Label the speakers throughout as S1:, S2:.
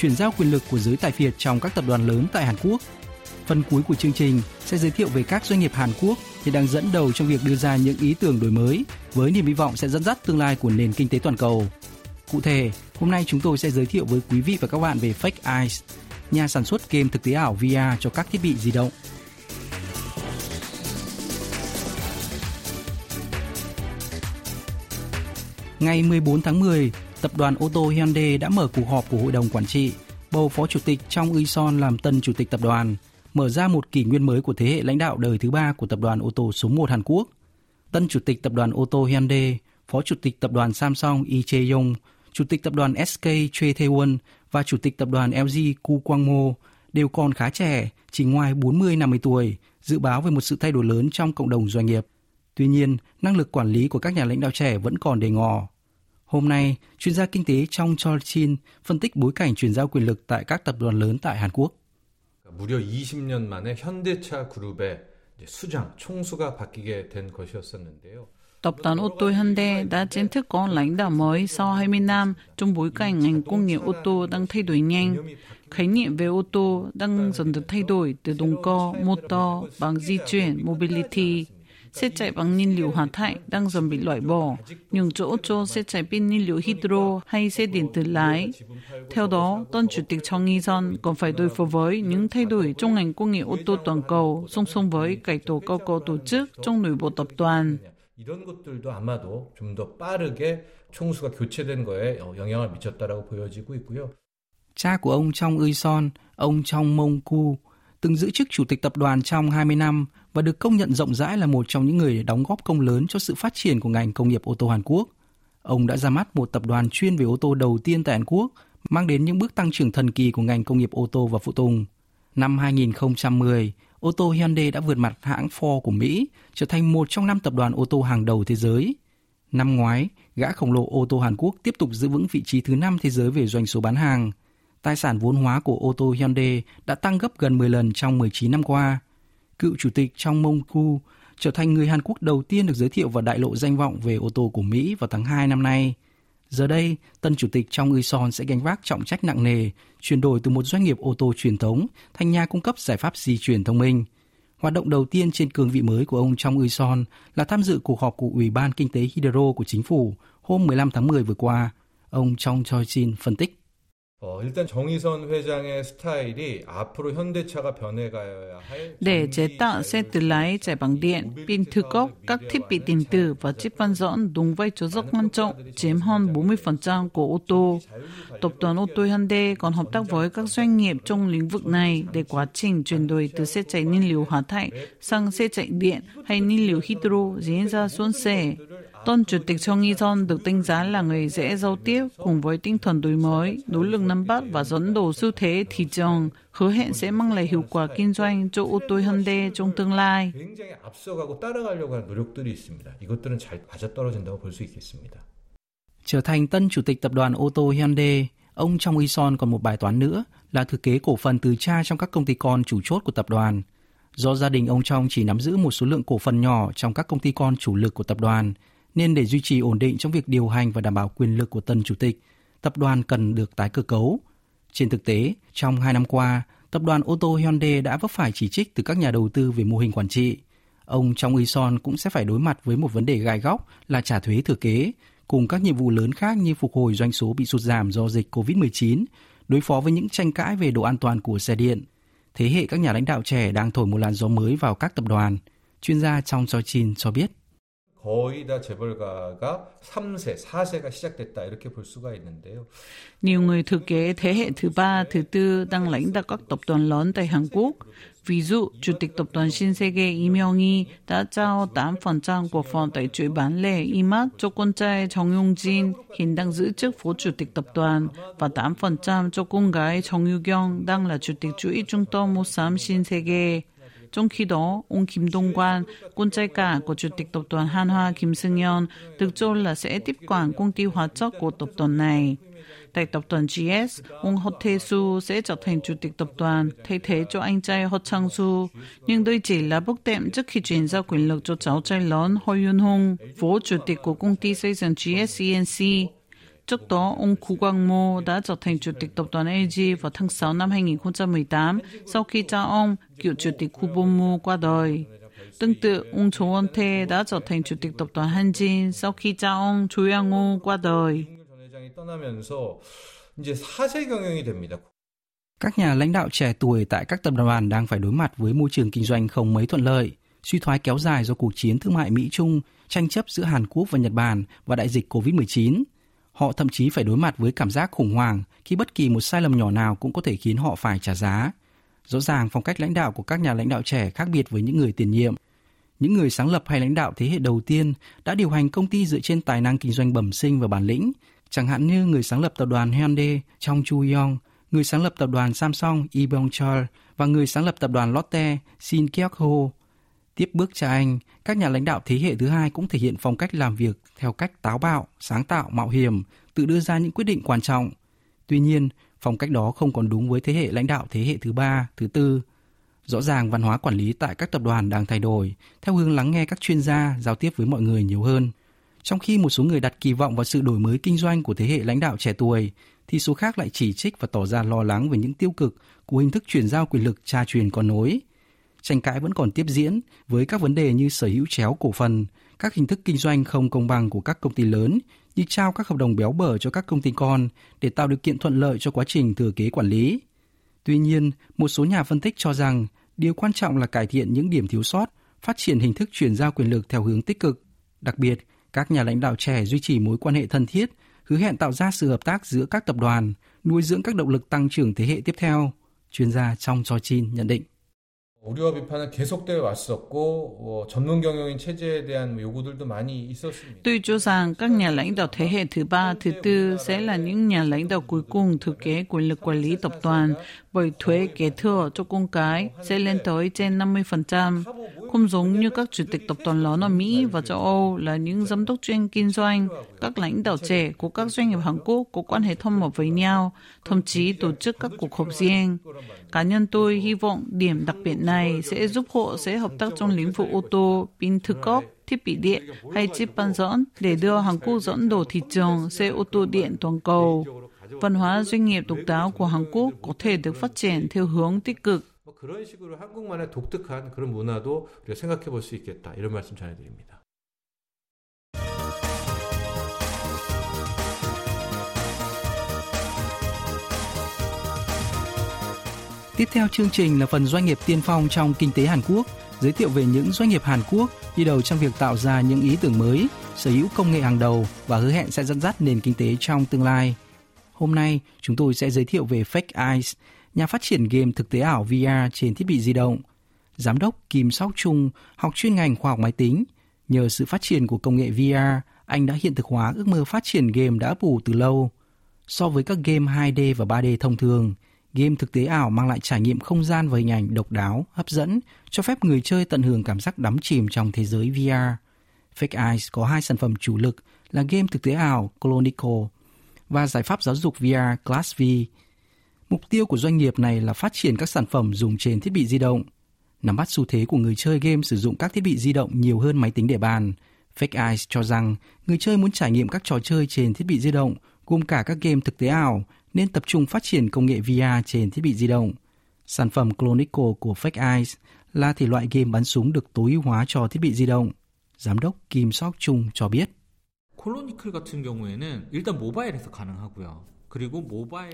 S1: chuyển giao quyền lực của giới tài phiệt trong các tập đoàn lớn tại Hàn Quốc. Phần cuối của chương trình sẽ giới thiệu về các doanh nghiệp Hàn Quốc hiện đang dẫn đầu trong việc đưa ra những ý tưởng đổi mới với niềm hy vọng sẽ dẫn dắt tương lai của nền kinh tế toàn cầu. Cụ thể, hôm nay chúng tôi sẽ giới thiệu với quý vị và các bạn về Fake Eyes, nhà sản xuất game thực tế ảo VR cho các thiết bị di động. Ngày 14 tháng 10, tập đoàn ô tô Hyundai đã mở cuộc họp của hội đồng quản trị, bầu phó chủ tịch Trong Uy Son làm tân chủ tịch tập đoàn, mở ra một kỷ nguyên mới của thế hệ lãnh đạo đời thứ ba của tập đoàn ô tô số 1 Hàn Quốc. Tân chủ tịch tập đoàn ô tô Hyundai, phó chủ tịch tập đoàn Samsung Lee Jae-yong, chủ tịch tập đoàn SK Choi Tae-won và chủ tịch tập đoàn LG Ku Kwang-mo đều còn khá trẻ, chỉ ngoài 40-50 tuổi, dự báo về một sự thay đổi lớn trong cộng đồng doanh nghiệp. Tuy nhiên, năng lực quản lý của các nhà lãnh đạo trẻ vẫn còn đề ngò. Hôm nay, chuyên gia kinh tế trong Chin phân tích bối cảnh chuyển giao quyền lực tại các tập đoàn lớn tại Hàn Quốc.
S2: 무려 20년 만에 현대차 그룹의 수장, 총수가 바뀌게 된 것이었었는데요.
S3: Tập đoàn ô tô Hyundai đã chính thức có lãnh đạo mới sau 20 năm trong bối cảnh ngành công nghiệp ô tô đang thay đổi nhanh. Khái niệm về ô tô đang dần được thay đổi từ động cơ, motor, bằng di chuyển, mobility, xe chạy bằng nhiên liệu hỏa thải đang dần bị loại bỏ, nhường chỗ cho xe chạy pin nhiên liệu hydro hay xe điện tự lái. Theo đó, tân chủ tịch Trong Nghi Son còn phải đối phó với những thay đổi trong ngành công nghiệp ô tô toàn cầu, song song với cải tổ cơ cấu tổ chức trong nội bộ tập đoàn.
S2: 이런 것들도 아마도 좀 더 빠르게 총수가 교체된 거에 영향을 미쳤다라고 보여지고 있고요.
S1: Cha của ông Trong Ơi Son, ông Trong Mông Ku, từng giữ chức chủ tịch tập đoàn trong 20 năm và được công nhận rộng rãi là một trong những người đóng góp công lớn cho sự phát triển của ngành công nghiệp ô tô Hàn Quốc. Ông đã ra mắt một tập đoàn chuyên về ô tô đầu tiên tại Hàn Quốc, mang đến những bước tăng trưởng thần kỳ của ngành công nghiệp ô tô và phụ tùng. Năm 2010, ô tô Hyundai đã vượt mặt hãng Ford của Mỹ, trở thành một trong năm tập đoàn ô tô hàng đầu thế giới. Năm ngoái, gã khổng lồ ô tô Hàn Quốc tiếp tục giữ vững vị trí thứ năm thế giới về doanh số bán hàng. Tài sản vốn hóa của ô tô Hyundai đã tăng gấp gần 10 lần trong 19 năm qua. Cựu chủ tịch trong Mông Ku trở thành người Hàn Quốc đầu tiên được giới thiệu và đại lộ danh vọng về ô tô của Mỹ vào tháng 2 năm nay. Giờ đây, tân chủ tịch trong Uy Son sẽ gánh vác trọng trách nặng nề, chuyển đổi từ một doanh nghiệp ô tô truyền thống thành nhà cung cấp giải pháp di chuyển thông minh. Hoạt động đầu tiên trên cương vị mới của ông trong Uy Son là tham dự cuộc họp của Ủy ban Kinh tế Hydro của chính phủ hôm 15 tháng 10 vừa qua. Ông Trong Choi Jin phân tích.
S2: 어, 일단 정의선 회장의 스타일이 앞으로 현대차가 변해가야 할
S3: Để chế tạo xe tự lái chạy bằng điện, pin thư cốc, các thiết bị điện tử và chip van dẫn đúng vai trò rất quan trọng, chiếm hơn 40% của ô tô. Tập đoàn ô tô Hyundai còn hợp tác với các doanh nghiệp trong lĩnh vực này để quá trình chuyển đổi từ xe chạy nhiên liệu hỏa thải sang xe chạy điện hay nhiên liệu hydro diễn ra suôn sẻ. Tân Chủ tịch Chung Yi-son được đánh giá là người dễ giao tiếp cùng với tinh thần đổi mới, nỗ lực nắm bắt và dẫn đầu xu thế thị trường, hứa hẹn sẽ mang lại hiệu quả kinh doanh cho ô tô Hyundai trong tương lai.
S1: Trở thành tân chủ tịch tập đoàn ô tô Hyundai, ông Trong y son còn một bài toán nữa là thừa kế cổ phần từ cha trong các công ty con chủ chốt của tập đoàn. Do gia đình ông Trong chỉ nắm giữ một số lượng cổ phần nhỏ trong các công ty con chủ lực của tập đoàn, nên để duy trì ổn định trong việc điều hành và đảm bảo quyền lực của tân chủ tịch, tập đoàn cần được tái cơ cấu. Trên thực tế, trong hai năm qua, tập đoàn ô tô Hyundai đã vấp phải chỉ trích từ các nhà đầu tư về mô hình quản trị. Ông Trong Y Son cũng sẽ phải đối mặt với một vấn đề gai góc là trả thuế thừa kế, cùng các nhiệm vụ lớn khác như phục hồi doanh số bị sụt giảm do dịch COVID-19, đối phó với những tranh cãi về độ an toàn của xe điện. Thế hệ các nhà lãnh đạo trẻ đang thổi một làn gió mới vào các tập đoàn. Chuyên gia trong Chin cho biết.
S2: 거의 다 재벌가가 3세, 4세가 시작됐다 이렇게 볼 수가 있는데요.
S3: Nhiều người thừa kế thế hệ thứ ba, thứ tư đang lãnh đạo các tập đoàn lớn tại Hàn Quốc. Ví dụ, Chủ tịch tập đoàn Shinsegae Im Myung-hee đã trao 8% cổ phần tại chuỗi bán lẻ IMAX cho con trai Jong Yong-jin, hiện đang giữ chức phó chủ tịch tập đoàn, và 8% cho con gái Jong Yu-kyung, đang là chủ tịch chuỗi trung tâm mua sắm Shinsegae. Trong khi đó, ông Kim Dong-quan, con trai cả của chủ tịch tập đoàn Hanwha Kim Seung-yeon, được cho là sẽ tiếp quản công ty hóa chất của tập đoàn này. Tại tập đoàn GS, ông Hot Tae-su sẽ trở thành chủ tịch tập đoàn, thay thế cho anh trai Hot Chang-su. Nhưng đây chỉ là bước đệm trước khi chuyển giao quyền lực cho cháu trai lớn Ho Yun-hong, phó chủ tịch của công ty xây dựng GS Trước đó, ông Khu Quang Mô đã trở thành Chủ tịch Tập đoàn AG vào tháng 6 năm 2018 sau khi cha ông, cựu Chủ tịch Khu Bô Mô qua đời. Tương tự, ông Chô Won Thê đã trở thành Chủ tịch Tập đoàn Hanjin sau khi cha ông Chô Yang Ngô qua đời.
S1: Các nhà lãnh đạo trẻ tuổi tại các tập đoàn đang phải đối mặt với môi trường kinh doanh không mấy thuận lợi, suy thoái kéo dài do cuộc chiến thương mại Mỹ-Trung, tranh chấp giữa Hàn Quốc và Nhật Bản và đại dịch COVID-19– Họ thậm chí phải đối mặt với cảm giác khủng hoảng khi bất kỳ một sai lầm nhỏ nào cũng có thể khiến họ phải trả giá. Rõ ràng phong cách lãnh đạo của các nhà lãnh đạo trẻ khác biệt với những người tiền nhiệm. Những người sáng lập hay lãnh đạo thế hệ đầu tiên đã điều hành công ty dựa trên tài năng kinh doanh bẩm sinh và bản lĩnh, chẳng hạn như người sáng lập tập đoàn Hyundai Trong Chu Yong, người sáng lập tập đoàn Samsung Lee Byung Chul và người sáng lập tập đoàn Lotte Shin Kyung Ho. Tiếp bước cha anh, các nhà lãnh đạo thế hệ thứ hai cũng thể hiện phong cách làm việc theo cách táo bạo, sáng tạo, mạo hiểm, tự đưa ra những quyết định quan trọng. Tuy nhiên, phong cách đó không còn đúng với thế hệ lãnh đạo thế hệ thứ ba, thứ tư. Rõ ràng văn hóa quản lý tại các tập đoàn đang thay đổi, theo hướng lắng nghe các chuyên gia, giao tiếp với mọi người nhiều hơn. Trong khi một số người đặt kỳ vọng vào sự đổi mới kinh doanh của thế hệ lãnh đạo trẻ tuổi, thì số khác lại chỉ trích và tỏ ra lo lắng về những tiêu cực của hình thức chuyển giao quyền lực cha truyền con nối. Tranh cãi vẫn còn tiếp diễn với các vấn đề như sở hữu chéo cổ phần, các hình thức kinh doanh không công bằng của các công ty lớn như trao các hợp đồng béo bở cho các công ty con để tạo điều kiện thuận lợi cho quá trình thừa kế quản lý. Tuy nhiên, một số nhà phân tích cho rằng điều quan trọng là cải thiện những điểm thiếu sót, phát triển hình thức chuyển giao quyền lực theo hướng tích cực. Đặc biệt, các nhà lãnh đạo trẻ duy trì mối quan hệ thân thiết, hứa hẹn tạo ra sự hợp tác giữa các tập đoàn, nuôi dưỡng các động lực tăng trưởng thế hệ tiếp theo. Chuyên gia trong Chochin nhận định.
S2: 우려와 비판은 계속되어 왔었고 어, 전문 경영인 체제에 대한 요구들도 많이 있었습니다.
S3: Tôi cho rằng các nhà lãnh đạo thế hệ thứ ba, thứ tư sẽ là những nhà lãnh đạo cuối cùng thừa kế quyền lực quản lý tập đoàn bởi thuế kế thừa cho con cái sẽ lên tới trên 50%. Không giống như các chủ tịch tập đoàn lớn ở Mỹ và châu Âu là những giám đốc chuyên kinh doanh, các lãnh đạo trẻ của các doanh nghiệp Hàn Quốc có quan hệ thân mật với nhau, thậm chí tổ chức các cuộc họp riêng. Cá nhân tôi hy vọng điểm đặc biệt này sẽ giúp họ sẽ hợp tác trong lĩnh vực ô tô, pin thực cấp, thiết bị điện hay chip bán dẫn để đưa Hàn Quốc dẫn đầu thị trường xe ô tô điện toàn cầu. Văn hóa doanh nghiệp độc đáo của Hàn Quốc có thể được phát triển theo hướng tích cực.
S2: 뭐 그런 식으로 한국만의 독특한 그런 문화도 우리가 생각해 볼 수 있겠다 이런 말씀 전해드립니다.
S1: Tiếp theo chương trình là phần doanh nghiệp tiên phong trong kinh tế Hàn Quốc, giới thiệu về những doanh nghiệp Hàn Quốc đi đầu trong việc tạo ra những ý tưởng mới, sở hữu công nghệ hàng đầu và hứa hẹn sẽ dẫn dắt nền kinh tế trong tương lai. Hôm nay, chúng tôi sẽ giới thiệu về Fake Eyes, nhà phát triển game thực tế ảo VR trên thiết bị di động. Giám đốc Kim Sóc Trung học chuyên ngành khoa học máy tính. Nhờ sự phát triển của công nghệ VR, anh đã hiện thực hóa ước mơ phát triển game đã bù từ lâu. So với các game 2D và 3D thông thường, game thực tế ảo mang lại trải nghiệm không gian và hình ảnh độc đáo, hấp dẫn, cho phép người chơi tận hưởng cảm giác đắm chìm trong thế giới VR. Fake Eyes có hai sản phẩm chủ lực là game thực tế ảo Clonicle và giải pháp giáo dục VR Class V. Mục tiêu của doanh nghiệp này là phát triển các sản phẩm dùng trên thiết bị di động. Nắm bắt xu thế của người chơi game sử dụng các thiết bị di động nhiều hơn máy tính để bàn, Fake Eyes cho rằng người chơi muốn trải nghiệm các trò chơi trên thiết bị di động, gồm cả các game thực tế ảo, nên tập trung phát triển công nghệ VR trên thiết bị di động. Sản phẩm Clonicle của Fake Eyes là thể loại game bắn súng được tối ưu hóa cho thiết bị di động. Giám đốc Kim Sok Chung cho biết.
S4: 콜로니클 같은 경우에는 일단 모바일에서 가능하고요.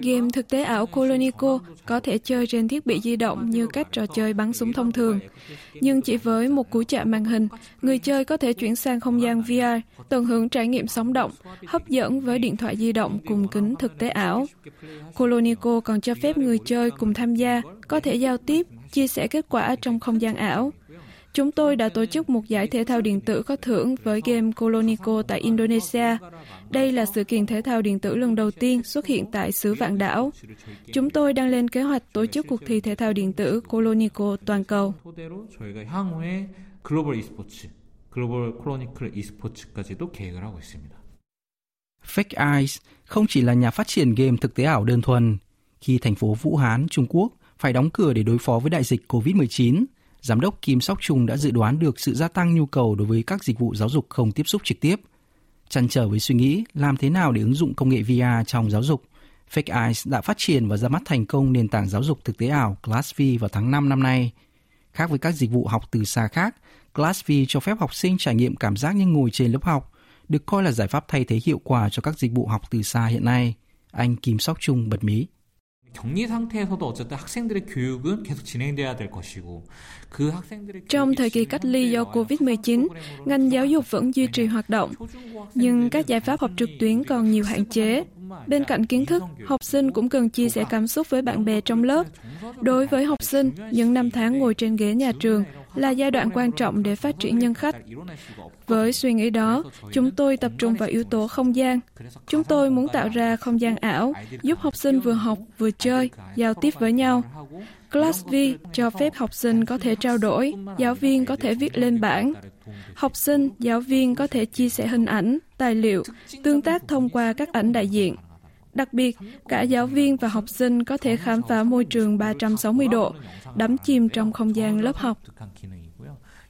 S4: Game thực tế ảo Colonico có thể chơi trên thiết bị di động như các trò chơi bắn súng thông thường. Nhưng chỉ với một cú chạm màn hình, người chơi có thể chuyển sang không gian VR, tận hưởng trải nghiệm sống động, hấp dẫn với điện thoại di động cùng kính thực tế ảo. Colonico còn cho phép người chơi cùng tham gia, có thể giao tiếp, chia sẻ kết quả trong không gian ảo. Chúng tôi đã tổ chức một giải thể thao điện tử có thưởng với game Colonico tại Indonesia. Đây là sự kiện thể thao điện tử lần đầu tiên xuất hiện tại xứ Vạn Đảo. Chúng tôi đang lên kế hoạch tổ chức cuộc thi thể thao điện tử Colonico toàn cầu.
S1: Fake Eyes không chỉ là nhà phát triển game thực tế ảo đơn thuần. Khi thành phố Vũ Hán, Trung Quốc phải đóng cửa để đối phó với đại dịch COVID-19, Giám đốc Kim Sóc Trung đã dự đoán được sự gia tăng nhu cầu đối với các dịch vụ giáo dục không tiếp xúc trực tiếp. Chăn trở với suy nghĩ làm thế nào để ứng dụng công nghệ VR trong giáo dục, Fake Eyes đã phát triển và ra mắt thành công nền tảng giáo dục thực tế ảo ClassV vào tháng 5 năm nay. Khác với các dịch vụ học từ xa khác, ClassV cho phép học sinh trải nghiệm cảm giác như ngồi trên lớp học, được coi là giải pháp thay thế hiệu quả cho các dịch vụ học từ xa hiện nay. Anh Kim Sóc Trung bật mí.
S4: Trong thời kỳ cách ly do Covid-19, ngành giáo dục vẫn duy trì hoạt động, nhưng các giải pháp học trực tuyến còn nhiều hạn chế. Bên cạnh kiến thức, học sinh cũng cần chia sẻ cảm xúc với bạn bè trong lớp. Đối với học sinh, những năm tháng ngồi trên ghế nhà trường là giai đoạn quan trọng để phát triển nhân cách. Với suy nghĩ đó, chúng tôi tập trung vào yếu tố không gian. Chúng tôi muốn tạo ra không gian ảo, giúp học sinh vừa học vừa chơi, giao tiếp với nhau. Class V cho phép học sinh có thể trao đổi, giáo viên có thể viết lên bảng. Học sinh, giáo viên có thể chia sẻ hình ảnh, tài liệu, tương tác thông qua các ảnh đại diện. Đặc biệt, cả giáo viên và học sinh có thể khám phá môi trường 360 độ, đắm chìm trong không gian lớp học.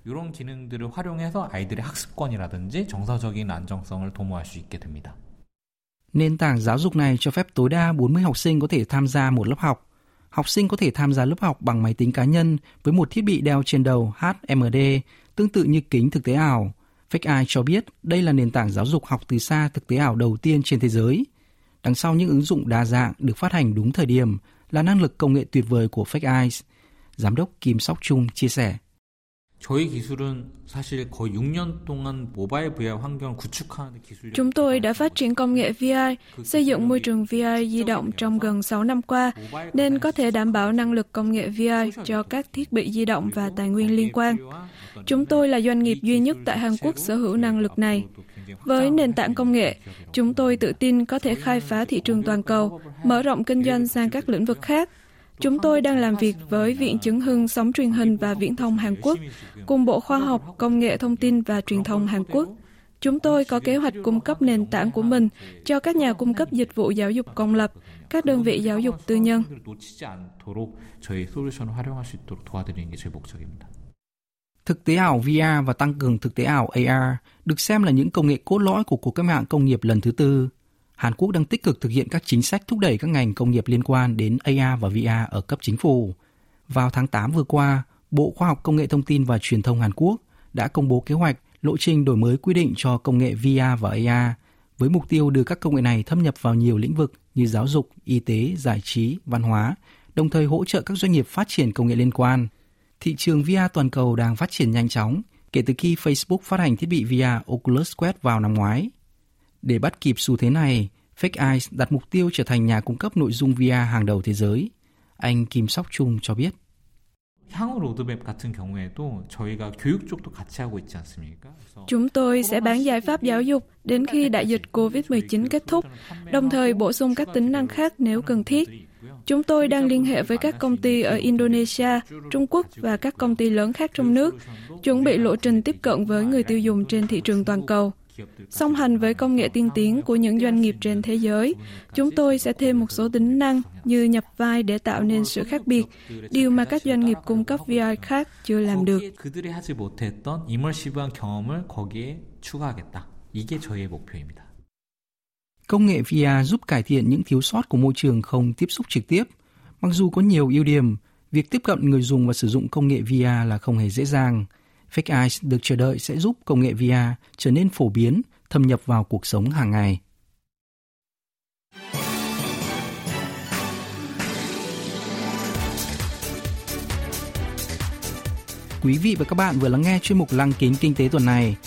S4: 이런 기능들을 활용해서 아이들의 학습권이라든지 정서적인 안정성을 도모할 수 있게 됩니다.
S1: Nền tảng giáo dục này cho phép tối đa 40 học sinh có thể tham gia một lớp học. Học sinh có thể tham gia lớp học bằng máy tính cá nhân với một thiết bị đeo trên đầu HMD, tương tự như kính thực tế ảo. Fake Eye cho biết đây là nền tảng giáo dục học từ xa thực tế ảo đầu tiên trên thế giới. Đằng sau những ứng dụng đa dạng được phát hành đúng thời điểm là năng lực công nghệ tuyệt vời của Fake Eyes. Giám đốc Kim Sóc Trung chia sẻ.
S4: Chúng tôi đã phát triển công nghệ VI, xây dựng môi trường VI di động trong gần 6 năm qua, nên có thể đảm bảo năng lực công nghệ VI cho các thiết bị di động và tài nguyên liên quan. Chúng tôi là doanh nghiệp duy nhất tại Hàn Quốc sở hữu năng lực này. Với nền tảng công nghệ, chúng tôi tự tin có thể khai phá thị trường toàn cầu, mở rộng kinh doanh sang các lĩnh vực khác Chúng tôi đang làm việc với Viện Chứng hưng Sóng truyền hình và Viễn thông Hàn Quốc, cùng Bộ Khoa học, Công nghệ Thông tin và Truyền thông Hàn Quốc. Chúng tôi có kế hoạch cung cấp nền tảng của mình cho các nhà cung cấp dịch vụ giáo dục công lập, các đơn vị giáo dục tư nhân.
S1: Thực tế ảo VR và tăng cường thực tế ảo AR được xem là những công nghệ cốt lõi của cuộc cách mạng công nghiệp lần thứ tư Hàn Quốc đang tích cực thực hiện các chính sách thúc đẩy các ngành công nghiệp liên quan đến AR và VR ở cấp chính phủ. Vào tháng 8 vừa qua, Bộ Khoa học Công nghệ Thông tin và Truyền thông Hàn Quốc đã công bố kế hoạch lộ trình đổi mới quy định cho công nghệ VR và AR với mục tiêu đưa các công nghệ này thâm nhập vào nhiều lĩnh vực như giáo dục, y tế, giải trí, văn hóa, đồng thời hỗ trợ các doanh nghiệp phát triển công nghệ liên quan. Thị trường VR toàn cầu đang phát triển nhanh chóng kể từ khi Facebook phát hành thiết bị VR Oculus Quest vào năm ngoái. Để bắt kịp xu thế này, Fake Eyes đặt mục tiêu trở thành nhà cung cấp nội dung VR hàng đầu thế giới. Anh Kim Sóc Trung cho biết.
S4: Chúng tôi sẽ bán giải pháp giáo dục đến khi đại dịch COVID-19 kết thúc, đồng thời bổ sung các tính năng khác nếu cần thiết. Chúng tôi đang liên hệ với các công ty ở Indonesia, Trung Quốc và các công ty lớn khác trong nước, chuẩn bị lộ trình tiếp cận với người tiêu dùng trên thị trường toàn cầu. Song hành với công nghệ tiên tiến của những doanh nghiệp trên thế giới, chúng tôi sẽ thêm một số tính năng như nhập vai để tạo nên sự khác biệt, điều mà các doanh nghiệp cung cấp VR khác chưa làm được.
S1: Công nghệ VR giúp cải thiện những thiếu sót của môi trường không tiếp xúc trực tiếp. Mặc dù có nhiều ưu điểm, việc tiếp cận người dùng và sử dụng công nghệ VR là không hề dễ dàng. Fake Eyes được chờ đợi sẽ giúp công nghệ VR trở nên phổ biến, thâm nhập vào cuộc sống hàng ngày. Quý vị và các bạn vừa lắng nghe chuyên mục Lăng kính kinh tế tuần này –